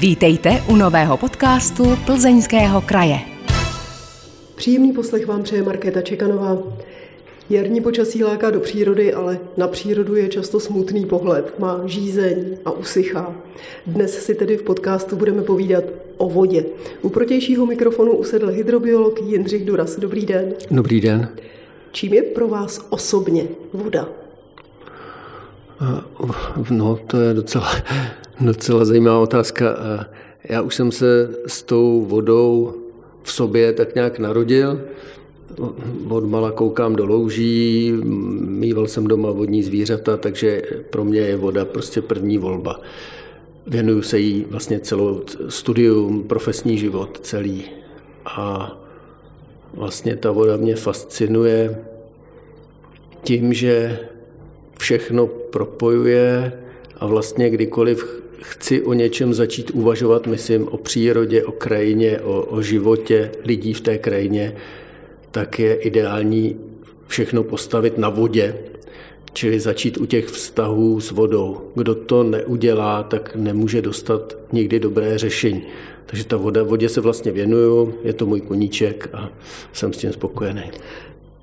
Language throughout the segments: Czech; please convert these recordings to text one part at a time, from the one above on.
Vítejte u nového podcastu Plzeňského kraje. Příjemný poslech vám přeje Markéta Čekanová. Jarní počasí láká do přírody, ale na přírodu je často smutný pohled, má žízeň a usychá. Dnes si tedy v podcastu budeme povídat o vodě. U protějšího mikrofonu usedl hydrobiolog Jindřich Duras. Dobrý den. Dobrý den. Čím je pro vás osobně voda? No, to je docela, docela zajímavá otázka. Já už jsem se s tou vodou v sobě tak nějak narodil. Od mala koukám do louží, mýval jsem doma vodní zvířata, takže pro mě je voda prostě první volba. Věnuju se jí vlastně celou studium, profesní život celý. A vlastně ta voda mě fascinuje tím, že všechno propojuje a vlastně kdykoliv chci o něčem začít uvažovat, myslím o přírodě, o krajině, o, o životě lidí v té krajině, tak je ideální všechno postavit na vodě, čili začít u těch vztahů s vodou. Kdo to neudělá, tak nemůže dostat nikdy dobré řešení. Takže ta voda, vodě se vlastně věnuju, je to můj koníček a jsem s tím spokojený.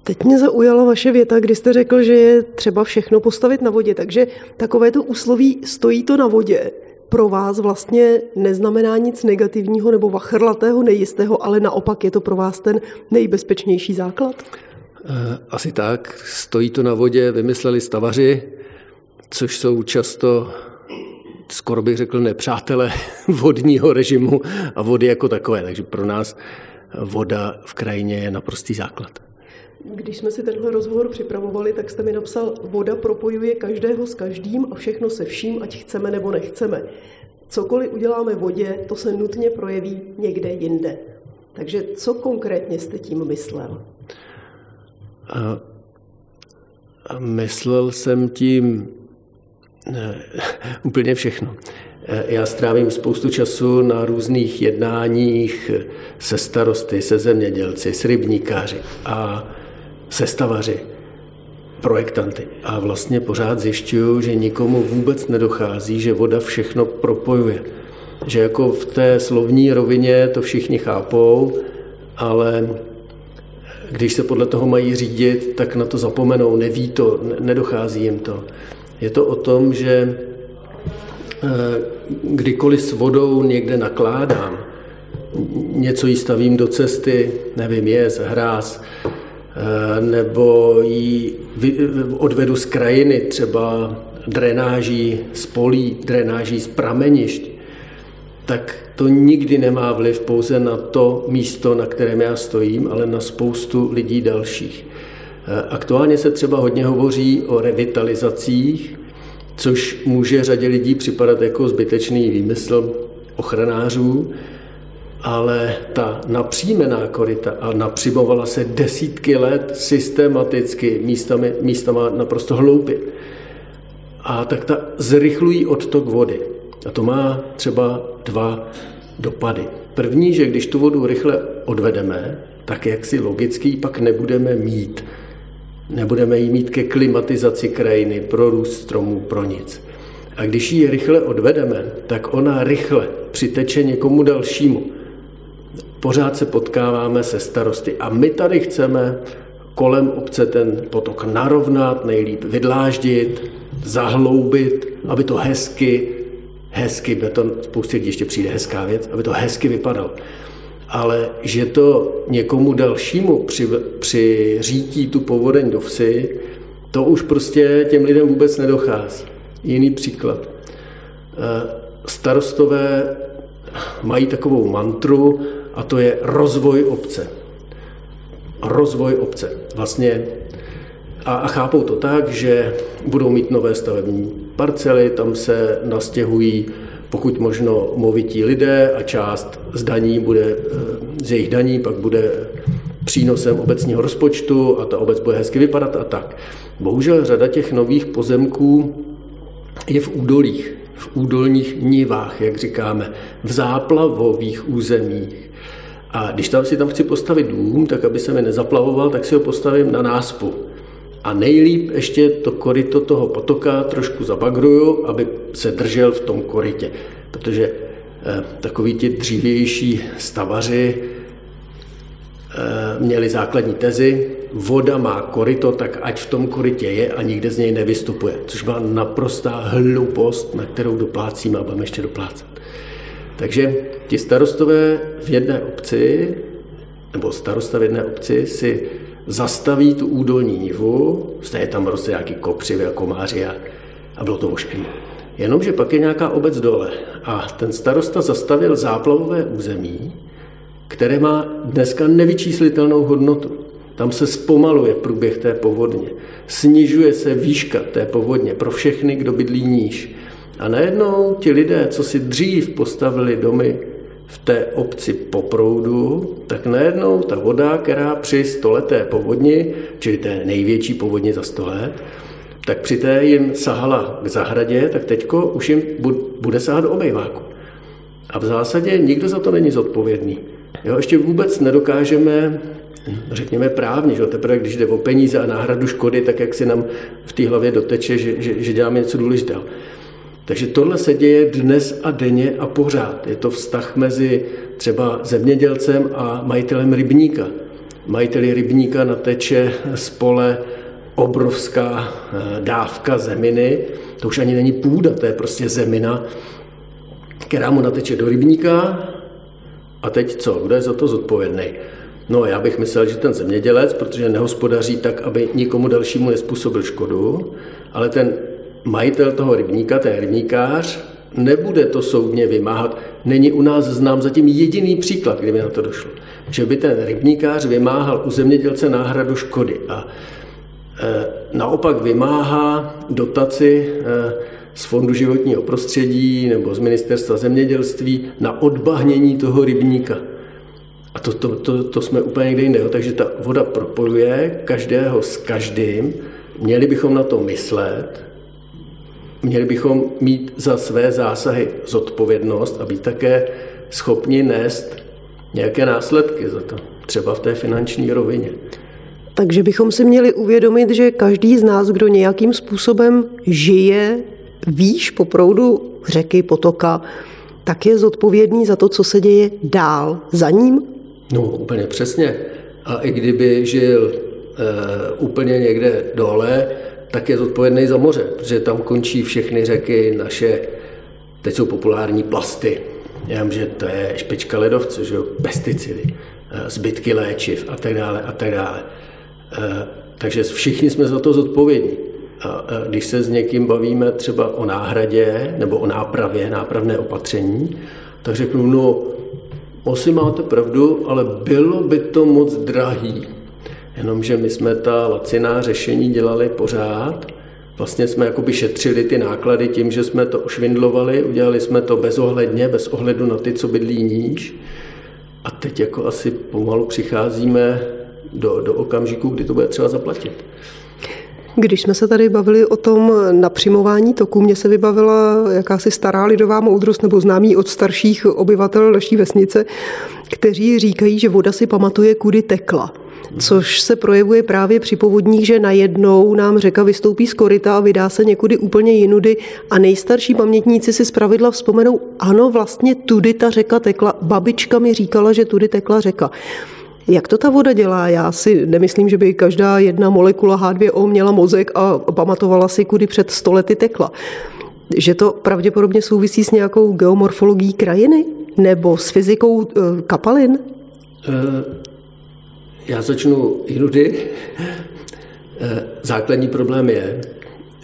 Teď mě zaujala vaše věta, kdy jste řekl, že je třeba všechno postavit na vodě. Takže takové to úsloví stojí to na vodě pro vás vlastně neznamená nic negativního nebo vachrlatého, nejistého, ale naopak je to pro vás ten nejbezpečnější základ? Eh, asi tak. Stojí to na vodě, vymysleli stavaři, což jsou často skoro bych řekl nepřátelé vodního režimu a vody jako takové. Takže pro nás voda v krajině je naprostý základ. Když jsme si tenhle rozhovor připravovali, tak jste mi napsal, voda propojuje každého s každým a všechno se vším, ať chceme nebo nechceme. Cokoliv uděláme vodě, to se nutně projeví někde jinde. Takže co konkrétně jste tím myslel? A, a myslel jsem tím ne, úplně všechno. E, já strávím spoustu času na různých jednáních se starosty, se zemědělci, s rybníkáři. A sestavaři, projektanty. A vlastně pořád zjišťuju, že nikomu vůbec nedochází, že voda všechno propojuje. Že jako v té slovní rovině to všichni chápou, ale když se podle toho mají řídit, tak na to zapomenou, neví to, nedochází jim to. Je to o tom, že eh, kdykoliv s vodou někde nakládám, něco jí stavím do cesty, nevím, jez, hráz, nebo ji odvedu z krajiny, třeba drenáží z polí, drenáží z pramenišť, tak to nikdy nemá vliv pouze na to místo, na kterém já stojím, ale na spoustu lidí dalších. Eh, aktuálně se třeba hodně hovoří o revitalizacích, což může řadě lidí připadat jako zbytečný výmysl ochranářů, ale ta napřímená koryta a napřimovala se desítky let systematicky, místami, místama naprosto hloupě. A tak ta zrychlují odtok vody. A to má třeba dva dopady. První, že když tu vodu rychle odvedeme, tak jak si logický pak nebudeme mít. Nebudeme jí mít ke klimatizaci krajiny, pro růst stromů, pro nic. A když ji rychle odvedeme, tak ona rychle přiteče někomu dalšímu pořád se potkáváme se starosty a my tady chceme kolem obce ten potok narovnat, nejlíp vydláždit, zahloubit, aby to hezky, hezky, beton, spoustě lidí ještě přijde hezká věc, aby to hezky vypadalo. Ale že to někomu dalšímu při, při řítí tu povodeň do vsi, to už prostě těm lidem vůbec nedochází. Jiný příklad. Eh, starostové mají takovou mantru, a to je rozvoj obce. Rozvoj obce. Vlastně a, a chápou to tak, že budou mít nové stavební parcely, tam se nastěhují pokud možno movití lidé a část z daní bude, z jejich daní pak bude přínosem obecního rozpočtu a ta obec bude hezky vypadat a tak. Bohužel řada těch nových pozemků je v údolích, v údolních nivách, jak říkáme, v záplavových územích. A když tam si tam chci postavit dům, tak aby se mi nezaplavoval, tak si ho postavím na náspu. A nejlíp ještě to koryto toho potoka trošku zabagruju, aby se držel v tom korytě. Protože takoví ti dřívější stavaři měli základní tezi, voda má koryto, tak ať v tom korytě je a nikde z něj nevystupuje. Což byla naprostá hloupost, na kterou doplácíme a budeme ještě doplácet. Takže ti starostové v jedné obci, nebo starosta v jedné obci si zastaví tu údolní nivu, je tam prostě nějaký kopřivy a komáři a, a bylo to ošklý. Jenomže pak je nějaká obec dole a ten starosta zastavil záplavové území, které má dneska nevyčíslitelnou hodnotu. Tam se zpomaluje průběh té povodně. Snižuje se výška té povodně pro všechny, kdo bydlí níž. A najednou ti lidé, co si dřív postavili domy v té obci po proudu, tak najednou ta voda, která při stoleté povodni, čili té největší povodni za sto let, tak při té jim sahala k zahradě, tak teďko už jim bude sahat do obejváku. A v zásadě nikdo za to není zodpovědný. Jo, ještě vůbec nedokážeme, řekněme právně, že teprve když jde o peníze a náhradu škody, tak jak si nám v té hlavě doteče, že, že, že děláme něco důležitého. Takže tohle se děje dnes a denně a pořád. Je to vztah mezi třeba zemědělcem a majitelem rybníka. Majiteli rybníka nateče z pole obrovská eh, dávka zeminy, to už ani není půda, to je prostě zemina, která mu nateče do rybníka a teď co, kdo je za to zodpovědný? No já bych myslel, že ten zemědělec, protože nehospodaří tak, aby nikomu dalšímu nespůsobil škodu, ale ten majitel toho rybníka, ten rybníkář, nebude to soudně vymáhat. Není u nás znám zatím jediný příklad, kdyby na to došlo. Že by ten rybníkář vymáhal u zemědělce náhradu škody a e, naopak vymáhá dotaci e, z Fondu životního prostředí nebo z Ministerstva zemědělství na odbahnění toho rybníka. A to, to, to, to jsme úplně někde jinde. Takže ta voda propojuje každého s každým. Měli bychom na to myslet, Měli bychom mít za své zásahy zodpovědnost a být také schopni nést nějaké následky za to, třeba v té finanční rovině. Takže bychom si měli uvědomit, že každý z nás, kdo nějakým způsobem žije výš po proudu řeky, potoka, tak je zodpovědný za to, co se děje dál za ním? No, úplně přesně. A i kdyby žil e, úplně někde dole, tak je zodpovědný za moře, protože tam končí všechny řeky naše, teď jsou populární plasty, já že to je špička ledovce, že jo, pesticidy, eh, zbytky léčiv a tak dále a tak dále. Eh, takže všichni jsme za to zodpovědní. A když se s někým bavíme třeba o náhradě nebo o nápravě, nápravné opatření, tak řeknu, no, asi máte pravdu, ale bylo by to moc drahý. Jenomže my jsme ta laciná řešení dělali pořád. Vlastně jsme jakoby šetřili ty náklady tím, že jsme to ošvindlovali, udělali jsme to bezohledně, bez ohledu na ty, co bydlí níž. A teď jako asi pomalu přicházíme do, do okamžiku, kdy to bude třeba zaplatit. Když jsme se tady bavili o tom napřimování toku, mě se vybavila jakási stará lidová moudrost nebo známý od starších obyvatel naší vesnice, kteří říkají, že voda si pamatuje, kudy tekla což se projevuje právě při povodních, že najednou nám řeka vystoupí z koryta a vydá se někudy úplně jinudy a nejstarší pamětníci si zpravidla vzpomenou, ano, vlastně tudy ta řeka tekla, babička mi říkala, že tudy tekla řeka. Jak to ta voda dělá? Já si nemyslím, že by každá jedna molekula H2O měla mozek a pamatovala si, kudy před stolety tekla. Že to pravděpodobně souvisí s nějakou geomorfologií krajiny? Nebo s fyzikou eh, kapalin? Uh... Já začnu jinudy. Eh, základní problém je,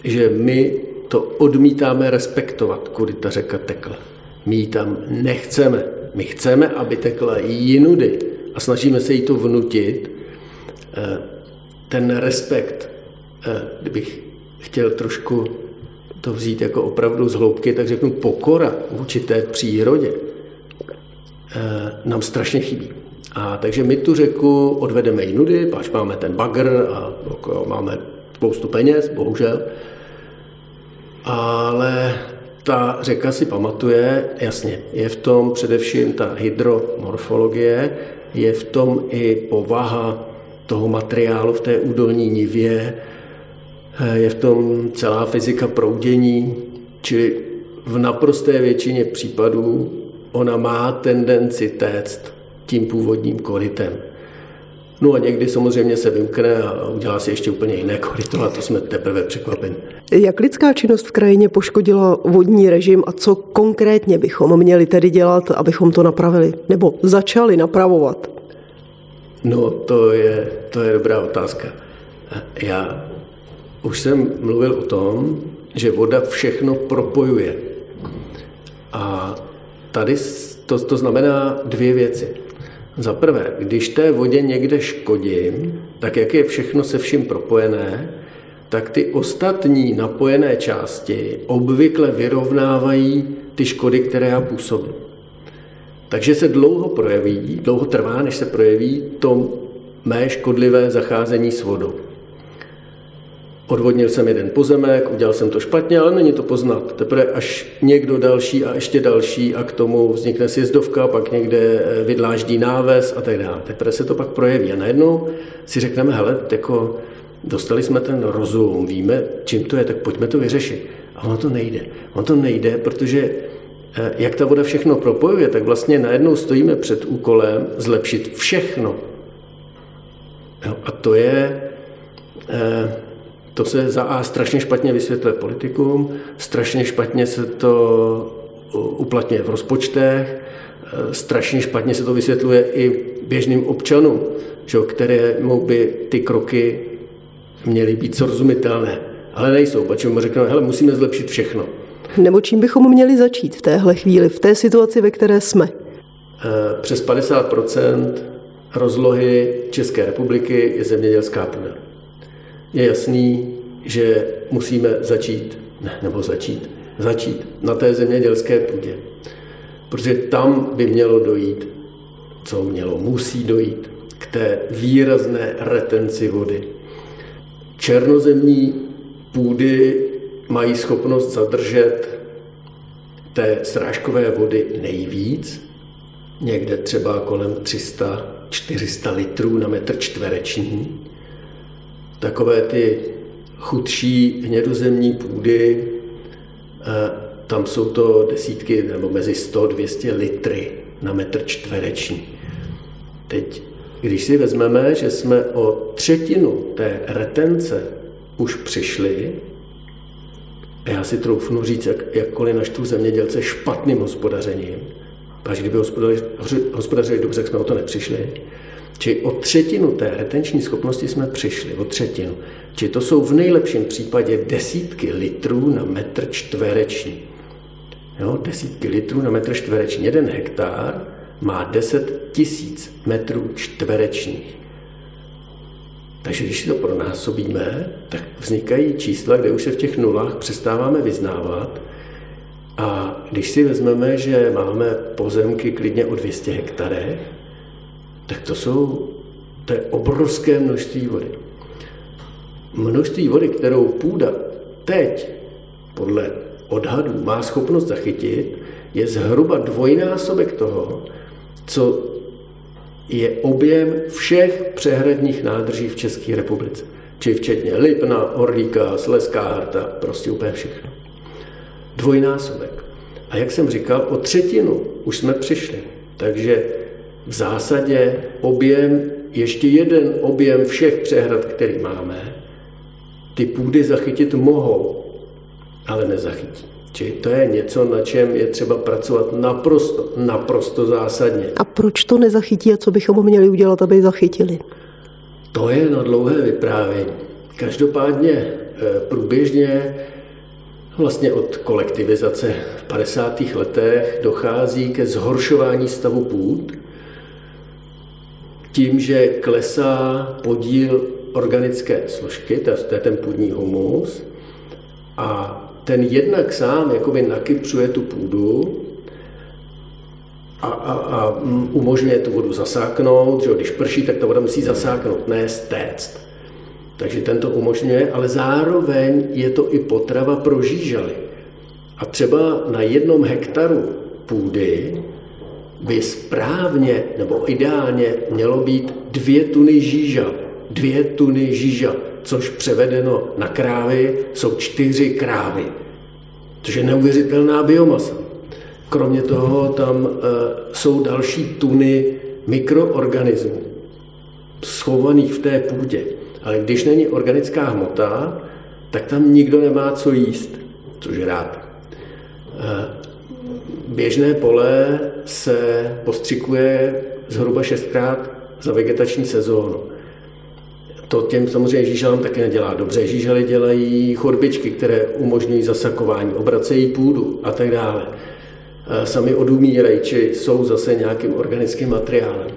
že my to odmítáme respektovat, kudy ta řeka tekla. My ji tam nechceme. My chceme, aby tekla jinudy a snažíme se jí to vnutit. Eh, ten respekt, eh, kdybych chtěl trošku to vzít jako opravdu z hloubky, tak řeknu pokora vůči té přírodě nám strašně chybí. A takže my tu řeku odvedeme jinudy, až máme ten bagr a jako, máme spoustu peněz, bohužel. Ale ta řeka si pamatuje, jasně, je v tom především ta hydromorfologie, je v tom i povaha toho materiálu v té údolní nivě, je v tom celá fyzika proudění, čili v naprosté většině případů ona má tendenci téct tím původním korytem. No a někdy samozřejmě se vymkne a udělá si ještě úplně jiné koryto a to jsme teprve překvapeni. Jak lidská činnost v krajině poškodila vodní režim a co konkrétně bychom měli tedy dělat, abychom to napravili nebo začali napravovat? No to je, to je dobrá otázka. Já už jsem mluvil o tom, že voda všechno propojuje. A tady to, to znamená dvě věci. Za prvé, když té vodě někde škodím, tak jak je všechno se vším propojené, tak ty ostatní napojené části obvykle vyrovnávají ty škody, které já působím. Takže se dlouho projeví, dlouho trvá, než se projeví to mé škodlivé zacházení s vodou. Odvodnil jsem jeden pozemek, udělal jsem to špatně, ale není to poznat. Teprve až někdo další a ještě další a k tomu vznikne sjezdovka, pak někde eh, vydláždí náves a tak dále. Teprve se to pak projeví a najednou si řekneme, hele, jako dostali jsme ten rozum, víme, čím to je, tak pojďme to vyřešit. A ono to nejde. Ono to nejde, protože eh, jak ta voda všechno propojuje, tak vlastně najednou stojíme před úkolem zlepšit všechno. A to je eh, to se za A strašně špatně vysvětluje politikům, strašně špatně se to uplatňuje v rozpočtech, strašně špatně se to vysvětluje i běžným občanům, že, kterému by ty kroky měly být srozumitelné. Ale nejsou, protože mu řeknou, hele, musíme zlepšit všechno. Nebo čím bychom měli začít v téhle chvíli, v té situaci, ve které jsme? Eh, přes 50% rozlohy České republiky je zemědělská půda je jasný, že musíme začít, ne, nebo začít, začít na té zemědělské půdě. Protože tam by mělo dojít, co mělo, musí dojít k té výrazné retenci vody. Černozemní půdy mají schopnost zadržet té srážkové vody nejvíc, někde třeba kolem 300-400 litrů na metr čtvereční takové ty chudší hnědozemní půdy, tam jsou to desítky nebo mezi 100-200 litry na metr čtvereční. Teď, když si vezmeme, že jsme o třetinu té retence už přišli, já si troufnu říct, jak, jakkoliv naštvu zemědělce špatným hospodařením, až kdyby hospodařili, dobře, jak jsme o to nepřišli, Čili o třetinu té retenční schopnosti jsme přišli, o třetinu. Či to jsou v nejlepším případě desítky litrů na metr čtvereční. Jo, desítky litrů na metr čtvereční. Jeden hektar má 10 tisíc metrů čtverečních. Takže když si to pronásobíme, tak vznikají čísla, kde už se v těch nulách přestáváme vyznávat. A když si vezmeme, že máme pozemky klidně o 200 hektarech, tak to jsou, to je obrovské množství vody. Množství vody, kterou půda teď podle odhadů má schopnost zachytit, je zhruba dvojnásobek toho, co je objem všech přehradních nádrží v České republice. Či včetně Lipna, Orlíka, Sleská harta, prostě úplně všechno. Dvojnásobek. A jak jsem říkal, o třetinu už jsme přišli. Takže v zásadě objem, ještě jeden objem všech přehrad, který máme, ty půdy zachytit mohou, ale nezachytí. Či to je něco, na čem je třeba pracovat naprosto, naprosto zásadně. A proč to nezachytí a co bychom měli udělat, aby zachytili? To je na dlouhé vyprávění. Každopádně eh, průběžně vlastně od kolektivizace v 50. letech dochází ke zhoršování stavu půd tím, že klesá podíl organické složky, to je ten půdní humus, a ten jednak sám jakoby nakypřuje tu půdu a, a, a umožňuje tu vodu zasáknout, že když prší, tak ta voda musí zasáknout, ne stéct. Takže ten to umožňuje, ale zároveň je to i potrava pro žížaly. A třeba na jednom hektaru půdy by správně nebo ideálně mělo být dvě tuny žíža. Dvě tuny žíža, což převedeno na krávy jsou čtyři krávy. Což je neuvěřitelná biomasa. Kromě toho tam jsou další tuny mikroorganismů schovaných v té půdě. Ale když není organická hmota, tak tam nikdo nemá co jíst, což rád. Eh, běžné pole se postřikuje zhruba šestkrát za vegetační sezónu. To těm samozřejmě žíželám také nedělá dobře. Žížely dělají chodbičky, které umožňují zasakování, obracejí půdu a tak dále. Eh, sami odumírají, či jsou zase nějakým organickým materiálem.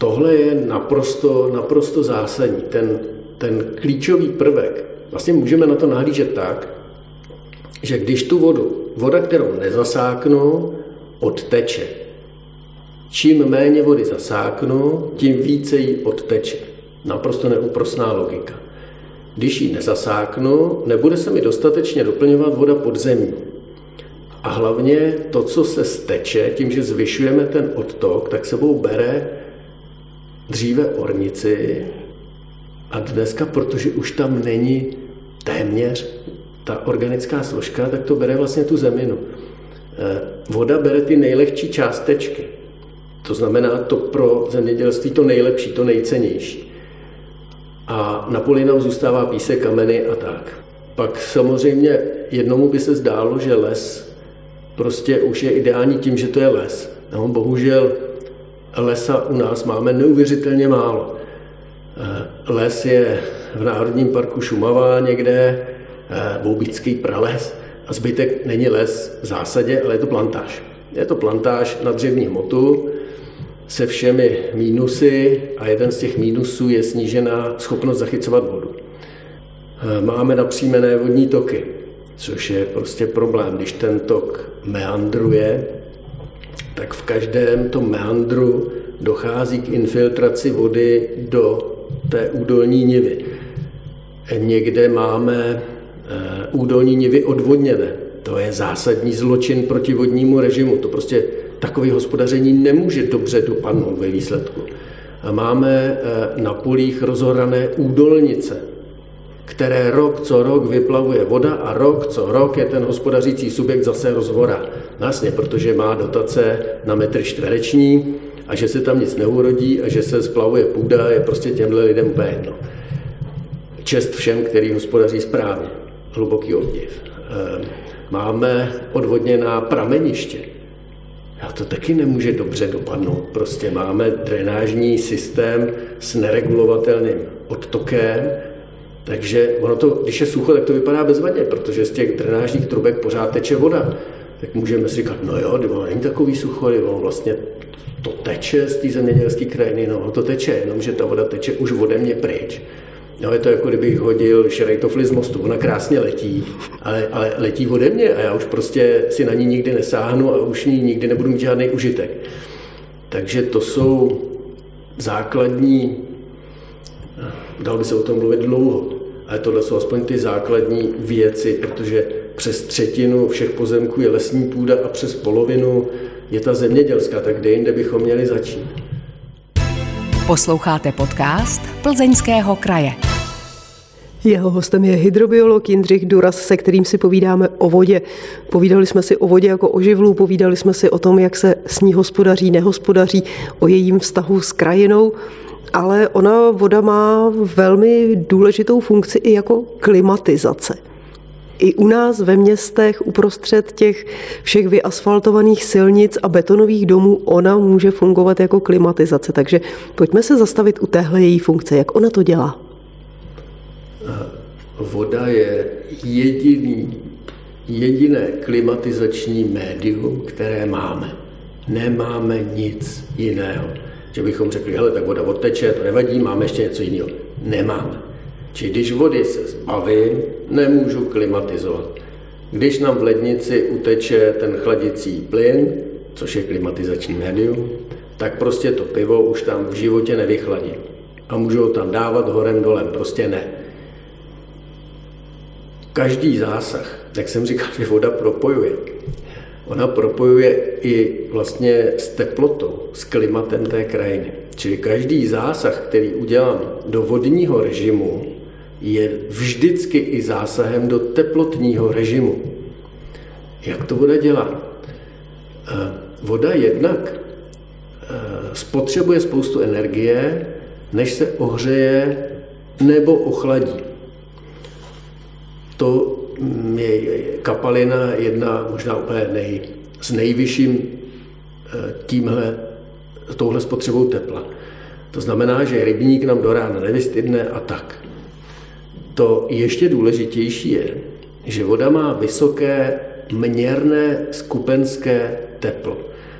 Tohle je naprosto, naprosto zásadní. Ten, ten klíčový prvek, vlastně můžeme na to nahlížet tak, že když tu vodu, voda, kterou nezasáknu, odteče. Čím méně vody zasáknu, tím více jí odteče. Naprosto neúprosná logika. Když ji nezasáknu, nebude se mi dostatečně doplňovat voda pod zemí. A hlavně to, co se steče, tím, že zvyšujeme ten odtok, tak sebou bere dříve ornici a dneska, protože už tam není téměř ta organická složka, tak to bere vlastně tu zeminu. Eh, voda bere ty nejlehčí částečky. To znamená to pro zemědělství to nejlepší, to nejcennější. A na poli nám zůstává písek, kameny a tak. Pak samozřejmě jednomu by se zdálo, že les prostě už je ideální tím, že to je les. No, bohužel lesa u nás máme neuvěřitelně málo. Eh, les je v Národním parku Šumava někde, Boubický eh, prales a zbytek není les v zásadě, ale je to plantáž. Je to plantáž na dřevní hmotu se všemi mínusy a jeden z těch mínusů je snížená schopnost zachycovat vodu. Eh, máme napřímené vodní toky, což je prostě problém. Když ten tok meandruje, tak v každém tom meandru dochází k infiltraci vody do té údolní nivy. Někde máme Eh, údolní nivy odvodněné. To je zásadní zločin proti vodnímu režimu. To prostě takové hospodaření nemůže dobře dopadnout ve výsledku. Máme eh, na polích rozhorané údolnice, které rok co rok vyplavuje voda a rok co rok je ten hospodařící subjekt zase rozvora. Vlastně, protože má dotace na metr čtvereční a že se tam nic neurodí a že se splavuje půda, je prostě těmhle lidem úplně jedno. Čest všem, který hospodaří správně hluboký obdiv. Ehm, máme odvodněná prameniště. A to taky nemůže dobře dopadnout. Prostě máme drenážní systém s neregulovatelným odtokem, takže ono to, když je sucho, tak to vypadá bezvadně, protože z těch drenážních trubek pořád teče voda. Tak můžeme si říkat, no jo, ono není takový sucho, ono vlastně to teče z té zemědělské krajiny, no to teče, jenomže ta voda teče už ode mě pryč. No je to jako kdybych hodil šrejtofli z mostu. Ona krásně letí, ale, ale letí ode mě a já už prostě si na ní nikdy nesáhnu a už ní nikdy nebudu mít žádný užitek. Takže to jsou základní, dal by se o tom mluvit dlouho, ale tohle jsou aspoň ty základní věci, protože přes třetinu všech pozemků je lesní půda a přes polovinu je ta zemědělská, tak kde jinde bychom měli začít. Posloucháte podcast Plzeňského kraje. Jeho hostem je hydrobiolog Jindřich Duras, se kterým si povídáme o vodě. Povídali jsme si o vodě jako o živlu, povídali jsme si o tom, jak se s ní hospodaří, nehospodaří, o jejím vztahu s krajinou, ale ona voda má velmi důležitou funkci i jako klimatizace. I u nás ve městech uprostřed těch všech vyasfaltovaných silnic a betonových domů ona může fungovat jako klimatizace. Takže pojďme se zastavit u téhle její funkce. Jak ona to dělá? voda je jediný, jediné klimatizační médium, které máme. Nemáme nic jiného. Že bychom řekli, hele, tak voda odteče, to nevadí, máme ještě něco jiného. Nemáme. Či když vody se zbavím, nemůžu klimatizovat. Když nám v lednici uteče ten chladicí plyn, což je klimatizační médium, tak prostě to pivo už tam v životě nevychladí. A můžou tam dávat horem dolem, prostě ne každý zásah, jak jsem říkal, že voda propojuje, ona propojuje i vlastně s teplotou, s klimatem té krajiny. Čili každý zásah, který udělám do vodního režimu, je vždycky i zásahem do teplotního režimu. Jak to voda dělá? Voda jednak spotřebuje spoustu energie, než se ohřeje nebo ochladí. To je kapalina jedna možná úplně nej, s nejvyšším eh, tímhle, touhle spotřebou tepla. To znamená, že rybník nám do rána nevystydne a tak. To ještě důležitější je, že voda má vysoké měrné skupenské teplo.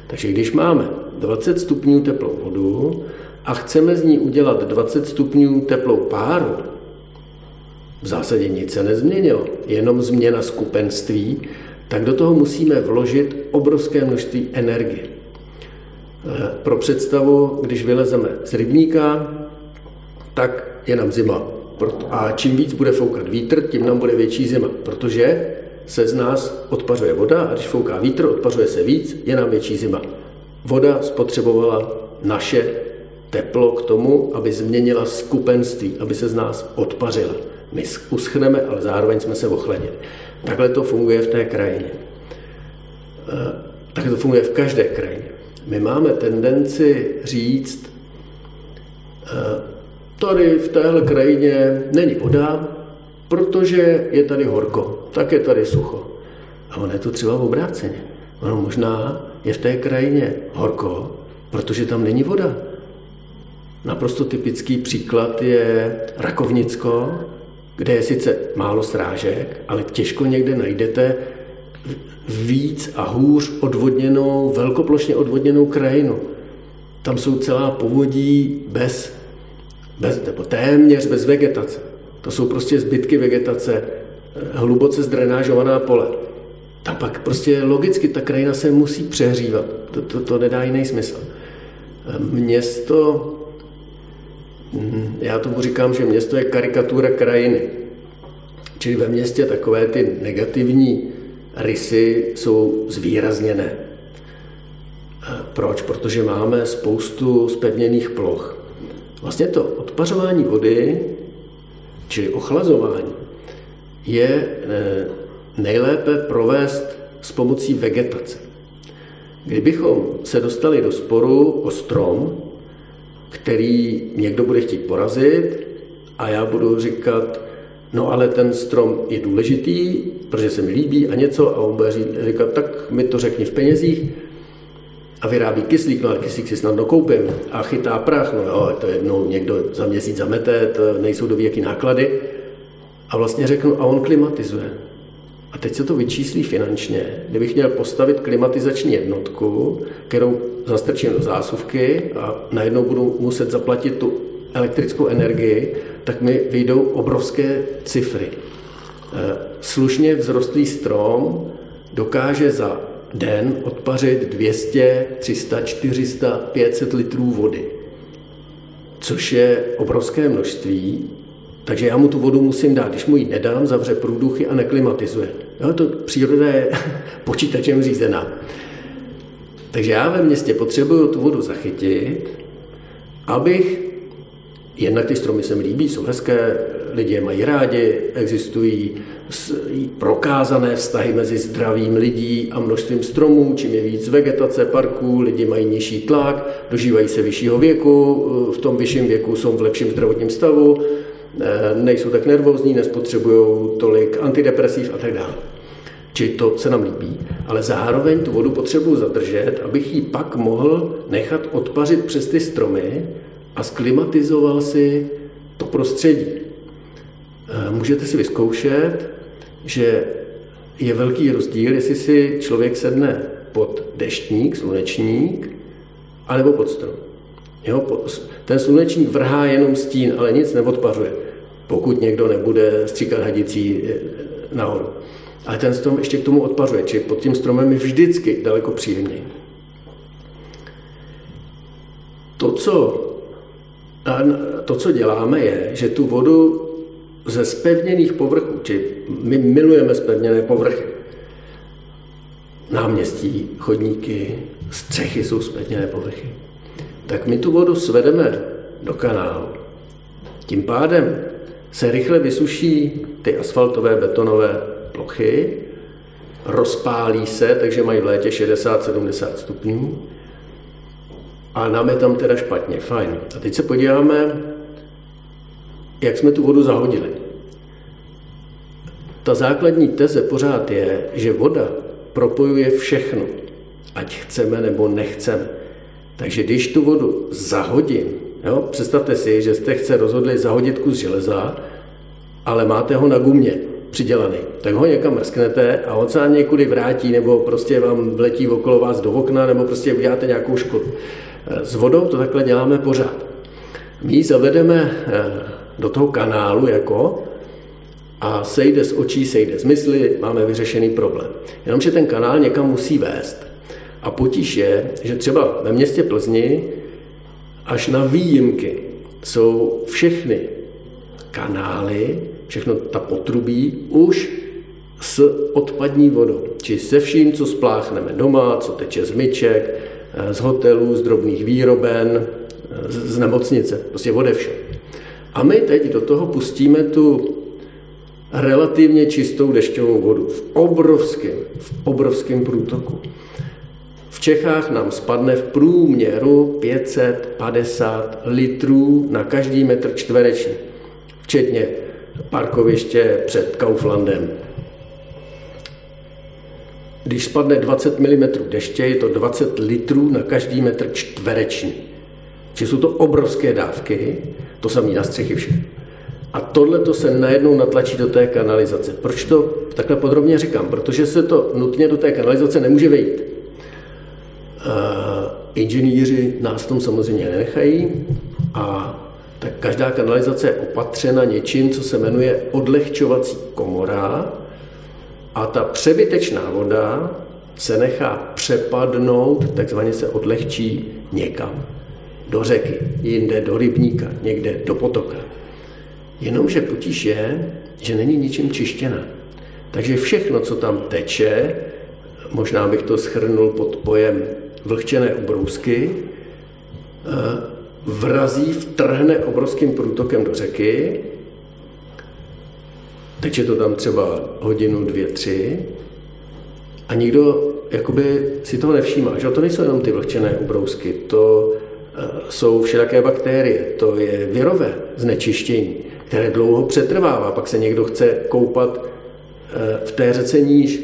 Takže když máme 20 stupňů teplou vodu a chceme z ní udělat 20 stupňů teplou páru, v zásadě nic se nezměnilo, jenom změna skupenství, tak do toho musíme vložit obrovské množství energie. Eh, pro představu, když vylezeme z rybníka, tak je nám zima. A čím víc bude foukat vítr, tím nám bude větší zima, protože se z nás odpařuje voda a když fouká vítr, odpařuje se víc, je nám větší zima. Voda spotřebovala naše teplo k tomu, aby změnila skupenství, aby se z nás odpařila. My uschneme, ale zároveň jsme se ochladili. Takhle to funguje v té krajině. Eh, takhle to funguje v každé krajině. My máme tendenci říct, eh, tady v téhle krajině není voda, protože je tady horko, tak je tady sucho. A ono je to třeba v obráceně. Ono možná je v té krajině horko, protože tam není voda. Naprosto typický příklad je Rakovnicko, kde je sice málo srážek, ale těžko někde najdete víc a hůř odvodněnou, velkoplošně odvodněnou krajinu. Tam jsou celá povodí bez, bez nebo téměř bez vegetace. To jsou prostě zbytky vegetace, hluboce zdrenážovaná pole. Tam pak prostě logicky ta krajina se musí přehřívat. To, to, to nedá jiný smysl. Město Mhm. Já tomu říkám, že město je karikatura krajiny. Čili ve městě takové ty negativní rysy jsou zvýrazněné. Proč? Protože máme spoustu spevněných ploch. Vlastně to odpařování vody, čili ochlazování, je e, nejlépe provést s pomocí vegetace. Kdybychom se dostali do sporu o strom, který někdo bude chtít porazit a já budu říkat, no ale ten strom je důležitý, protože se mi líbí a něco a on bude říkat, tak mi to řekni v penězích a vyrábí kyslík, no ale kyslík si snadno koupím a chytá prach, no jo, to jednou někdo za měsíc zamete, to nejsou do jaký náklady a vlastně řeknu, a on klimatizuje. A teď se to vyčíslí finančně. Kdybych měl postavit klimatizační jednotku, kterou zastrčím do zásuvky a najednou budu muset zaplatit tu elektrickou energii, tak mi vyjdou obrovské cifry. Eh, slušně vzrostlý strom dokáže za den odpařit 200, 300, 400, 500 litrů vody, což je obrovské množství takže já mu tu vodu musím dát. Když mu ji nedám, zavře průduchy a neklimatizuje. Jo, to příroda je počítačem řízená. Takže já ve městě potřebuju tu vodu zachytit, abych, jednak ty stromy se mi líbí, jsou hezké, lidi je mají rádi, existují prokázané vztahy mezi zdravím lidí a množstvím stromů, čím je víc vegetace, parků, lidi mají nižší tlak, dožívají se vyššího věku, v tom vyšším věku jsou v lepším zdravotním stavu, Eh, nejsou tak nervózní, nespotřebují tolik antidepresiv a tak dále. Čili to se nám líbí, ale zároveň tu vodu potřebuji zadržet, abych ji pak mohl nechat odpařit přes ty stromy a sklimatizoval si to prostředí. Eh, můžete si vyzkoušet, že je velký rozdíl, jestli si člověk sedne pod deštník, slunečník, anebo pod strom. Jo, ten slunečník vrhá jenom stín, ale nic neodpařuje, pokud někdo nebude stříkat hadicí eh, nahoru. Ale ten strom ještě k tomu odpařuje, čili pod tím stromem je vždycky daleko příjemněji. To, co, to, co děláme, je, že tu vodu ze spevněných povrchů, či my milujeme spevněné povrchy, náměstí, chodníky, střechy jsou spevněné povrchy tak my tu vodu svedeme do kanálu. Tím pádem se rychle vysuší ty asfaltové betonové plochy rozpálí se, takže mají v létě 60-70 stupňů. A nám je tam teda špatně, fajn. A teď se podíváme, jak jsme tu vodu zahodili. Ta základní teze pořád je, že voda propojuje všechno, ať chceme nebo nechceme. Takže když tu vodu zahodím, jo, představte si, že jste chce rozhodli zahodit kus železa, ale máte ho na gumě přidělaný, tak ho někam mrsknete a on se někudy vrátí, nebo prostě vám vletí okolo vás do okna, nebo prostě uděláte nějakou škodu. S vodou to takhle děláme pořád. My zavedeme eh, do toho kanálu jako a sejde z očí, sejde z mysli, máme vyřešený problém. Jenomže ten kanál někam musí vést. A potíž je, že třeba ve městě Plzni až na výjimky jsou všechny kanály, všechno ta potrubí už s odpadní vodou. Či se vším, co spláchneme doma, co teče z myček, z hotelů, z drobných výroben, z nemocnice, prostě ode vše. A my teď do toho pustíme tu relativně čistou dešťovou vodu v obrovském, v obrovském průtoku. V Čechách nám spadne v průměru 550 litrů na každý metr čtvereční, včetně parkoviště před Kauflandem. Když spadne 20 mm deště, je to 20 litrů na každý metr čtvereční. Čiže jsou to obrovské dávky, to samé na střechy všech. A tohle to se najednou natlačí do té kanalizace. Proč to takhle podrobně říkám? Protože se to nutně do té kanalizace nemůže vejít. Uh, inženýři nás tom samozřejmě nenechají a tak každá kanalizace je opatřena něčím, co se jmenuje odlehčovací komora a ta přebytečná voda se nechá přepadnout, takzvaně se odlehčí někam. Do řeky, jinde do rybníka, někde do potoka. Jenomže potíž je, že není ničím čištěna. Takže všechno, co tam teče, možná bych to schrnul pod pojem vlhčené ubrousky, eh, vrazí, vtrhne obrovským průtokem do řeky, teče to tam třeba hodinu, dvě, tři a nikdo jakoby si toho nevšímá. Že? To nejsou jenom ty vlhčené ubrousky, to jsou všelijaké bakterie, to je virové znečištění, které dlouho přetrvává. Pak se někdo chce koupat eh, v té řece níž.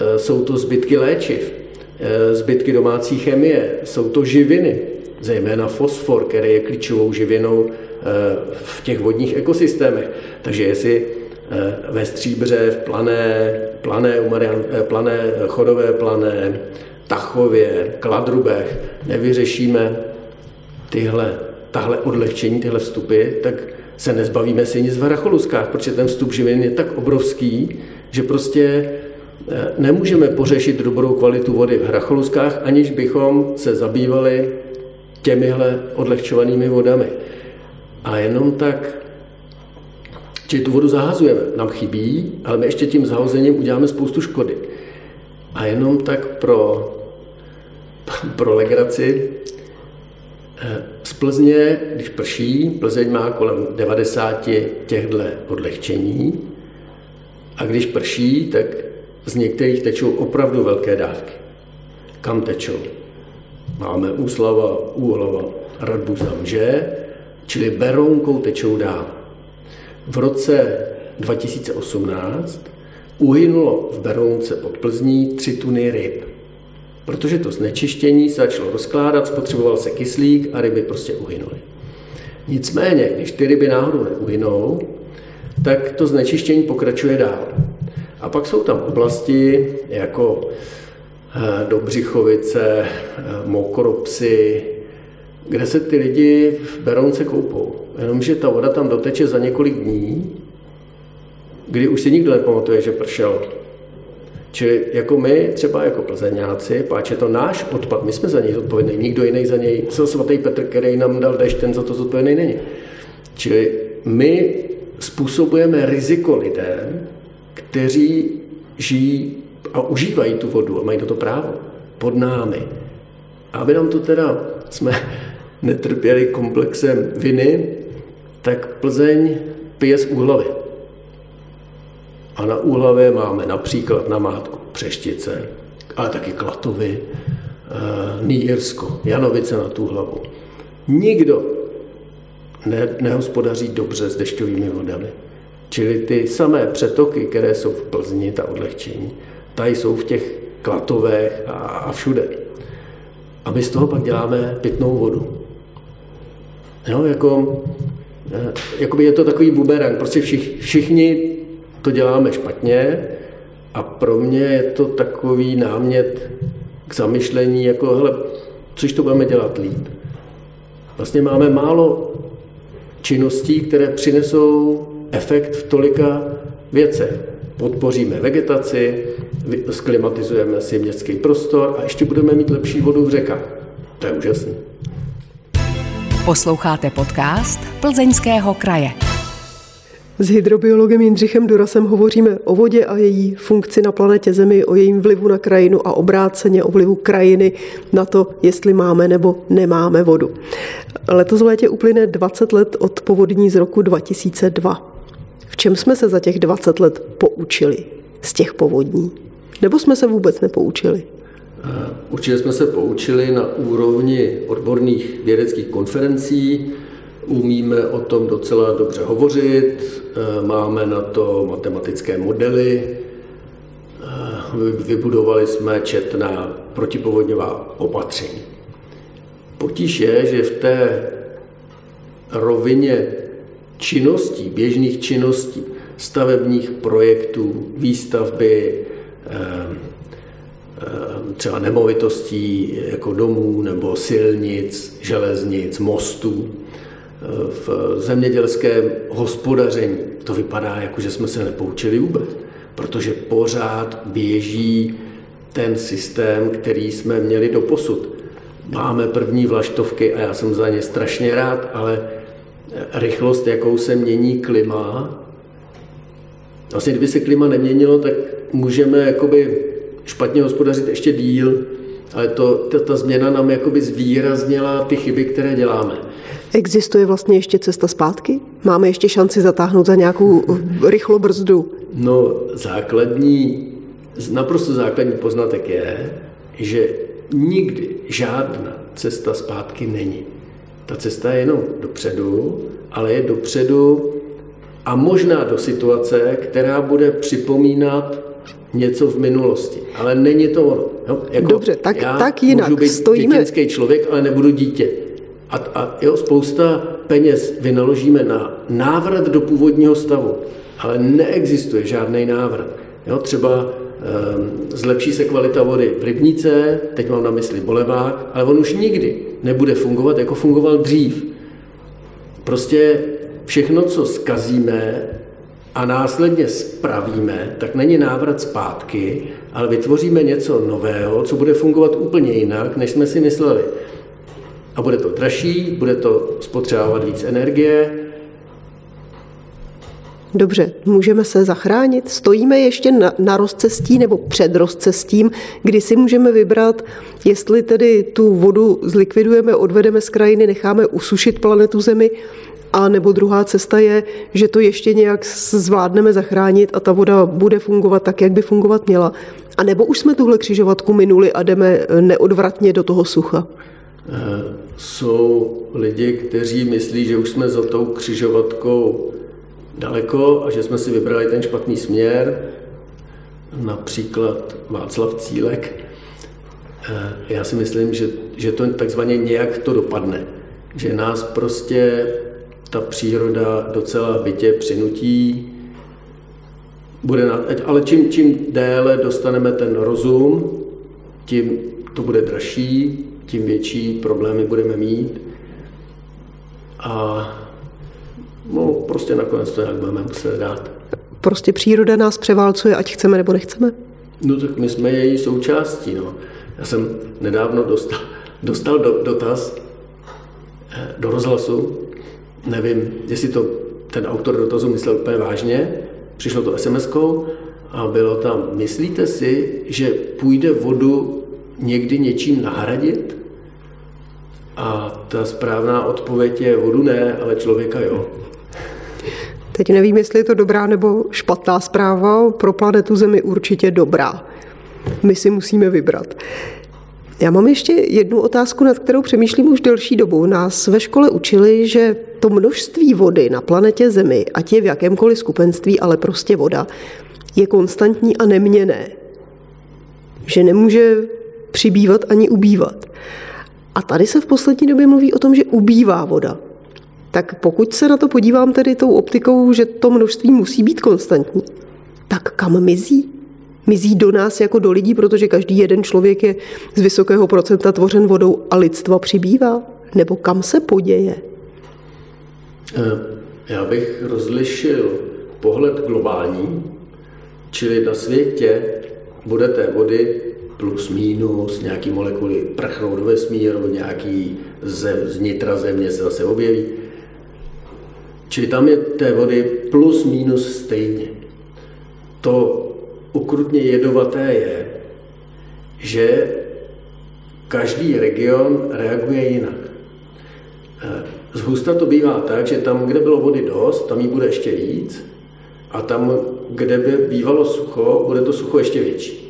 Eh, jsou to zbytky léčiv, zbytky domácí chemie, jsou to živiny, zejména fosfor, který je klíčovou živinou eh, v těch vodních ekosystémech. Takže jestli eh, ve Stříbře, v Plané, Plané, eh, Plané chodové Plané, Tachově, Kladrubech nevyřešíme tyhle, tahle odlehčení, tyhle vstupy, tak se nezbavíme si nic v Hracholuskách, protože ten vstup živin je tak obrovský, že prostě nemůžeme pořešit dobrou kvalitu vody v Hracholuskách, aniž bychom se zabývali těmihle odlehčovanými vodami. A jenom tak, či tu vodu zahazujeme, nám chybí, ale my ještě tím zahozením uděláme spoustu škody. A jenom tak pro, pro legraci, eh, z Plzně, když prší, Plzeň má kolem 90 těchto odlehčení a když prší, tak z některých tečou opravdu velké dávky. Kam tečou? Máme Úslava, Úhlava, Radbuza, Mže, čili Berounkou tečou dál. V roce 2018 uhynulo v Berounce pod Plzní 3 tuny ryb. Protože to znečištění se začalo rozkládat, spotřeboval se kyslík a ryby prostě uhynuly. Nicméně, když ty ryby náhodou neuhynou, tak to znečištění pokračuje dál. A pak jsou tam oblasti jako Eh, do Břichovice, eh, Mokropsy, kde se ty lidi v Berounce koupou. Jenomže ta voda tam doteče za několik dní, kdy už si nikdo nepamatuje, že pršel. Čili jako my, třeba jako plzeňáci, páč je to náš odpad, my jsme za něj zodpovědní, nikdo jiný za něj, co svatý Petr, který nám dal dešť, ten za to zodpovědný není. Čili my způsobujeme riziko lidem, kteří žijí a užívají tu vodu a mají to právo pod námi. Aby nám to teda jsme netrpěli komplexem viny, tak Plzeň pije z úhlavy. A na Úhlavě máme například na Mátku Přeštice, ale taky Klatovy, eh, Nýrsko, Janovice na tu hlavu. Nikdo ne, nehospodaří dobře s dešťovými vodami. Čili ty samé přetoky, které jsou v Plzni, ta odlehčení, tady jsou v těch klatovech a, a všude. A my z toho pak děláme pitnou vodu. Jo, jako, eh, jakoby je to takový buberang, prostě všich, všichni to děláme špatně a pro mě je to takový námět k zamyšlení, jako hele, což to budeme dělat líp. Vlastně máme málo činností, které přinesou efekt v tolika věcech. Podpoříme vegetaci, sklimatizujeme si městský prostor a ještě budeme mít lepší vodu v řekách. To je úžasné. Posloucháte podcast Plzeňského kraje. S hydrobiologem Jindřichem Durasem hovoříme o vodě a její funkci na planetě Zemi, o jejím vlivu na krajinu a obráceně o vlivu krajiny na to, jestli máme nebo nemáme vodu. Letos v létě uplyne 20 let od povodní z roku 2002. V čem jsme se za těch 20 let poučili z těch povodní? Nebo jsme se vůbec nepoučili? Určitě jsme se poučili na úrovni odborných vědeckých konferencí, umíme o tom docela dobře hovořit, máme na to matematické modely, vybudovali jsme četná protipovodňová opatření. Potíž je, že v té rovině činností, běžných činností, stavebních projektů, výstavby, eh, eh, třeba nemovitostí jako domů nebo silnic, železnic, mostů. V zemědělském hospodaření to vypadá jako, že jsme se nepoučili vůbec, protože pořád běží ten systém, který jsme měli do posud. Máme první vlaštovky a já jsem za ně strašně rád, ale rychlost, jakou se mění klima. Vlastně, kdyby se klima neměnilo, tak můžeme jakoby špatně hospodařit ještě díl, ale to, ta, ta změna nám jakoby zvýraznila ty chyby, které děláme. Existuje vlastně ještě cesta zpátky? Máme ještě šanci zatáhnout za nějakou rychlou brzdu? No, základní, naprosto základní poznatek je, že nikdy žádná cesta zpátky není. Ta cesta je jenom dopředu, ale je dopředu a možná do situace, která bude připomínat něco v minulosti. Ale není to ono. Jako Dobře, tak, já tak jinak. Můžu být stojíme... dětinský člověk, ale nebudu dítě. A, a jo, spousta peněz vynaložíme na návrat do původního stavu, ale neexistuje žádný návrat. Jo, třeba um, zlepší se kvalita vody v rybníce, teď mám na mysli bolevák, ale on už nikdy nebude fungovat, jako fungoval dřív. Prostě všechno, co skazíme a následně spravíme, tak není návrat zpátky, ale vytvoříme něco nového, co bude fungovat úplně jinak, než jsme si mysleli. A bude to dražší, bude to spotřebovat víc energie, Dobře, můžeme se zachránit? Stojíme ještě na, na rozcestí nebo před rozcestím, kdy si můžeme vybrat, jestli tedy tu vodu zlikvidujeme, odvedeme z krajiny, necháme usušit planetu Zemi, a nebo druhá cesta je, že to ještě nějak zvládneme zachránit a ta voda bude fungovat tak, jak by fungovat měla. A nebo už jsme tuhle křižovatku minuli a jdeme neodvratně do toho sucha? Jsou lidi, kteří myslí, že už jsme za tou křižovatkou daleko a že jsme si vybrali ten špatný směr, například Václav Cílek. Eh, já si myslím, že, že to takzvaně nějak to dopadne. Že nás prostě ta příroda docela bytě přinutí, bude na, ale čím, čím déle dostaneme ten rozum, tím to bude dražší, tím větší problémy budeme mít. A no, prostě nakonec to nějak budeme muset dát. Prostě příroda nás převálcuje, ať chceme nebo nechceme? No tak my jsme její součástí. No. Já jsem nedávno dostal, dostal do, dotaz eh, do rozhlasu, nevím, jestli to ten autor dotazu myslel úplně vážně, přišlo to sms a bylo tam, myslíte si, že půjde vodu někdy něčím nahradit? A ta správná odpověď je vodu ne, ale člověka jo. Teď nevím, jestli je to dobrá nebo špatná zpráva, pro planetu Zemi určitě dobrá. My si musíme vybrat. Já mám ještě jednu otázku, nad kterou přemýšlím už delší dobu. Nás ve škole učili, že to množství vody na planetě Zemi, ať je v jakémkoliv skupenství, ale prostě voda, je konstantní a neměné. Že nemůže přibývat ani ubývat. A tady se v poslední době mluví o tom, že ubývá voda. Tak pokud se na to podívám tedy tou optikou, že to množství musí být konstantní, tak kam mizí? Mizí do nás jako do lidí, protože každý jeden člověk je z vysokého procenta tvořen vodou a lidstva přibývá? Nebo kam se poděje? Eh, já bych rozlišil pohled globální, čili na světě bude té vody plus minus, nějaký molekuly prchnou do vesmíru, nějaký ze, z nitra země se zase objeví. Čili tam je té vody plus minus stejně. To ukrutně jedovaté je, že každý region reaguje jinak. Eh, zhusta to bývá tak, že tam, kde bylo vody dost, tam jí bude ještě víc a tam, kde by bývalo sucho, bude to sucho ještě větší.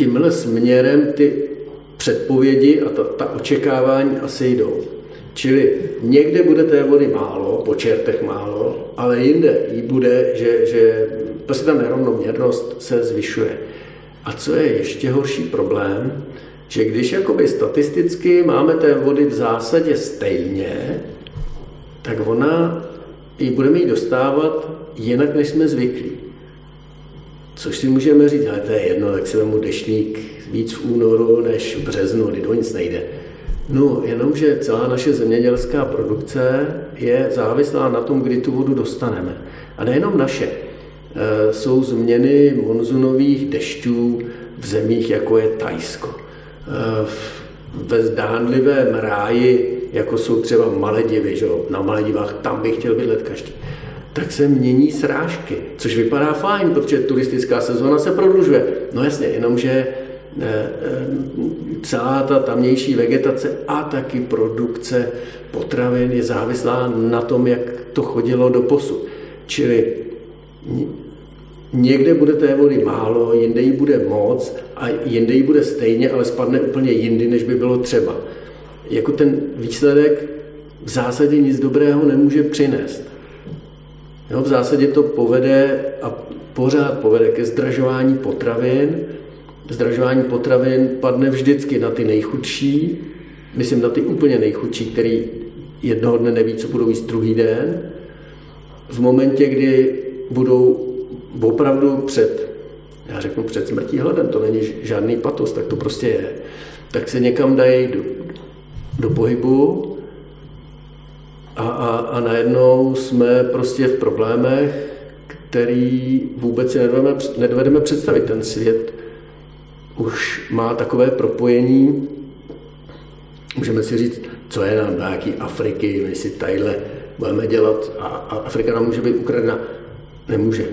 Tímhle směrem ty předpovědi a ta, ta očekávání asi jdou. Čili někde bude té vody málo, po čertech málo, ale jinde jí bude, že, že prostě ta nerovnoměrnost se zvyšuje. A co je ještě horší problém, že když jakoby statisticky máme té vody v zásadě stejně, tak ona ji budeme jí dostávat jinak, než jsme zvyklí. Což si můžeme říct, ale to je jedno, tak si vemu dešník víc v únoru než v březnu, kdy to nic nejde. No, jenomže celá naše zemědělská produkce je závislá na tom, kdy tu vodu dostaneme. A nejenom naše. E, jsou změny monzunových dešťů v zemích, jako je Tajsko. E, ve zdánlivém ráji, jako jsou třeba Maledivy, že? na Maledivách, tam bych chtěl bydlet každý tak se mění srážky, což vypadá fajn, protože turistická sezóna se prodlužuje. No jasně, jenomže Eh, eh, celá ta tamnější vegetace a taky produkce potravin je závislá na tom, jak to chodilo do posu. Čili někde bude té vody málo, jinde jí bude moc a jinde jí bude stejně, ale spadne úplně jindy, než by bylo třeba. Jako ten výsledek v zásadě nic dobrého nemůže přinést. Jo, v zásadě to povede a pořád povede ke zdražování potravin, zdražování potravin padne vždycky na ty nejchudší, myslím na ty úplně nejchudší, který jednoho dne neví, co budou jíst druhý den. V momentě, kdy budou opravdu před, já řeknu před smrtí hladem, to není žádný patos, tak to prostě je, tak se někam dají do, do pohybu a, a, a najednou jsme prostě v problémech, který vůbec si nedovedeme, nedovedeme představit. Ten svět už má takové propojení, můžeme si říct, co je nám nějaký Afriky, my si tadyhle budeme dělat a, a Afrika nám může být ukradena. Nemůže.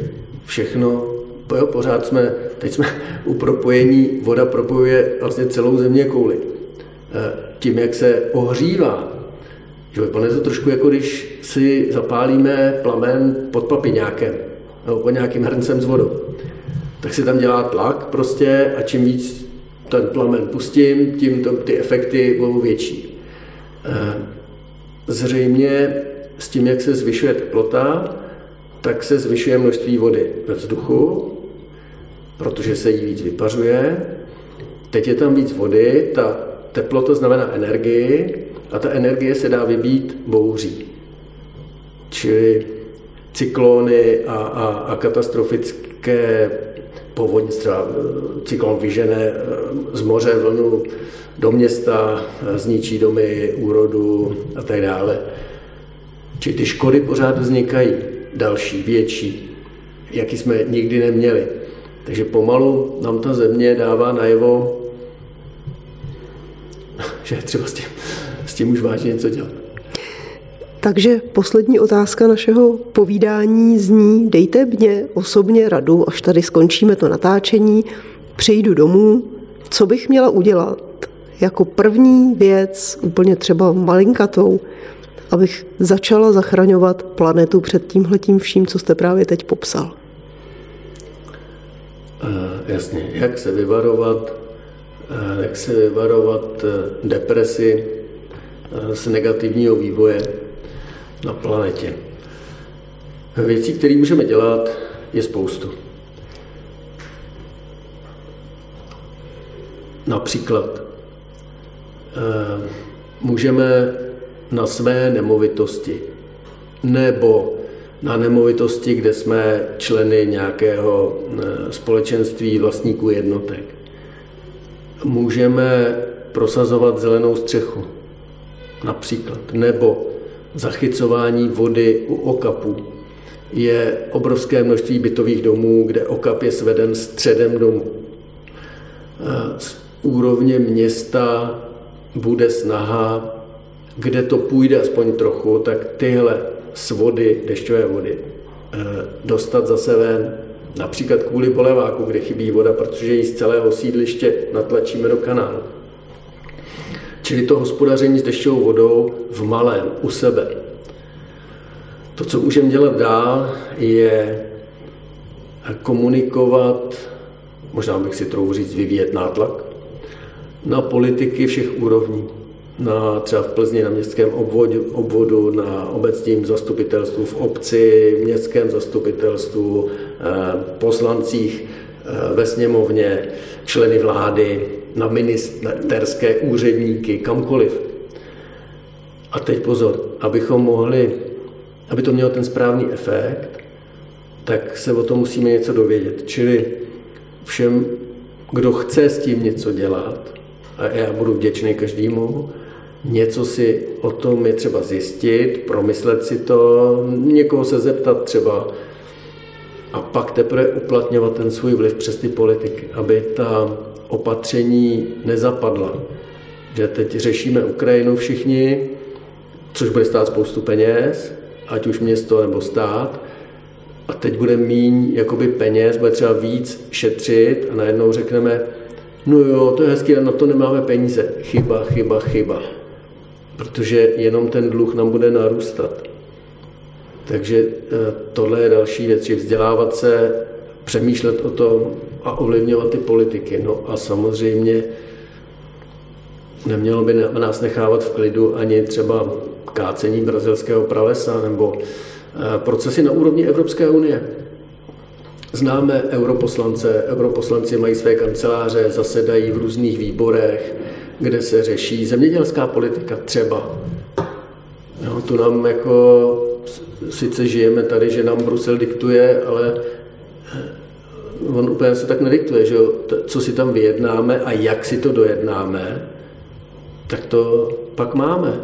Všechno, jo, pořád jsme, teď jsme u propojení, voda propojuje vlastně celou země kouli. E, tím, jak se ohřívá, že je to trošku jako když si zapálíme plamen pod papiňákem, nebo pod nějakým hrncem s vodou tak se tam dělá tlak prostě a čím víc ten plamen pustím, tím to, ty efekty budou větší. Eh, zřejmě s tím, jak se zvyšuje teplota, tak se zvyšuje množství vody ve vzduchu, protože se jí víc vypařuje. Teď je tam víc vody, ta teplota znamená energii a ta energie se dá vybít bouří. Čili cyklony a, a, a katastrofické povodně, třeba eh, cyklon vyžene eh, z moře vlnu do města, eh, zničí domy, úrodu a tak dále. Či ty škody pořád vznikají, další, větší, jaký jsme nikdy neměli. Takže pomalu nám ta země dává najevo, že třeba s tím, tím už vážně něco dělat. Takže poslední otázka našeho povídání zní, dejte mě osobně radu, až tady skončíme to natáčení, přejdu domů, co bych měla udělat jako první věc, úplně třeba malinkatou, abych začala zachraňovat planetu před tímhletím vším, co jste právě teď popsal? Uh, jasně, jak se vyvarovat, uh, jak se vyvarovat uh, depresi z negativního vývoje na planetě. Věcí, které můžeme dělat, je spoustu. Například eh, můžeme na své nemovitosti nebo na nemovitosti, kde jsme členy nějakého eh, společenství vlastníků jednotek. Můžeme prosazovat zelenou střechu, například, nebo zachycování vody u okapů. Je obrovské množství bytových domů, kde okap je sveden středem domu. Z úrovně města bude snaha, kde to půjde aspoň trochu, tak tyhle svody, dešťové vody, eh, dostat zase ven. Například kvůli poleváku, kde chybí voda, protože ji z celého sídliště natlačíme do kanálu. Čili to hospodaření s dešťovou vodou v malém, u sebe. To, co můžeme dělat dál, je komunikovat, možná bych si trochu říct, vyvíjet nátlak na politiky všech úrovní. Na, třeba v Plzni na městském obvodu, obvodu, na obecním zastupitelstvu, v obci, městském zastupitelstvu, eh, poslancích eh, ve sněmovně, členy vlády, na ministerské úředníky, kamkoliv. A teď pozor, abychom mohli, aby to mělo ten správný efekt, tak se o tom musíme něco dovědět. Čili všem, kdo chce s tím něco dělat, a já budu vděčný každému, něco si o tom je třeba zjistit, promyslet si to, někoho se zeptat třeba a pak teprve uplatňovat ten svůj vliv přes ty politiky, aby ta opatření nezapadla. Že teď řešíme Ukrajinu všichni, což bude stát spoustu peněz, ať už město nebo stát, a teď bude míň jakoby peněz, bude třeba víc šetřit a najednou řekneme, no jo, to je hezký, ale na to nemáme peníze. Chyba, chyba, chyba. Protože jenom ten dluh nám bude narůstat. Takže eh, tohle je další věc, že vzdělávat se, přemýšlet o tom a ovlivňovat ty politiky. No a samozřejmě nemělo by nás nechávat v klidu ani třeba kácení brazilského pralesa nebo eh, procesy na úrovni Evropské unie. Známe europoslance, europoslanci mají své kanceláře, zasedají v různých výborech, kde se řeší zemědělská politika třeba. No, tu nám jako, sice žijeme tady, že nám Brusel diktuje, ale on úplně se tak nediktuje, že co si tam vyjednáme a jak si to dojednáme, tak to pak máme.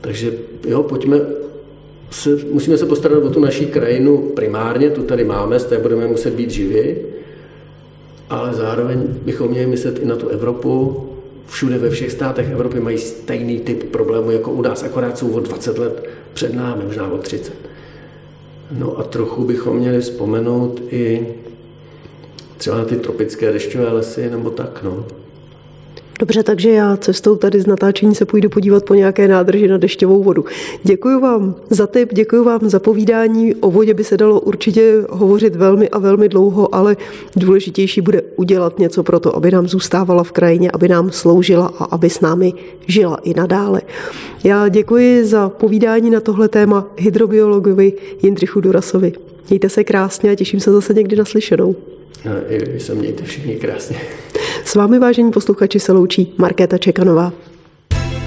Takže jo, pojďme se, musíme se postarat o tu naší krajinu primárně, tu tady máme, z té budeme muset být živi, ale zároveň bychom měli myslet i na tu Evropu. Všude ve všech státech Evropy mají stejný typ problémů jako u nás, akorát jsou o 20 let před námi, možná o 30. No a trochu bychom měli vzpomenout i třeba na ty tropické dešťové lesy nebo tak, no. Dobře, takže já cestou tady z natáčení se půjdu podívat po nějaké nádrži na dešťovou vodu. Děkuji vám za tip, děkuji vám za povídání. O vodě by se dalo určitě hovořit velmi a velmi dlouho, ale důležitější bude udělat něco pro to, aby nám zůstávala v krajině, aby nám sloužila a aby s námi žila i nadále. Já děkuji za povídání na tohle téma hydrobiologovi Jindřichu Durasovi. Mějte se krásně a těším se zase někdy naslyšenou. No, I vy se mějte všichni krásně. S vámi, vážení posluchači, se loučí Markéta Čekanová.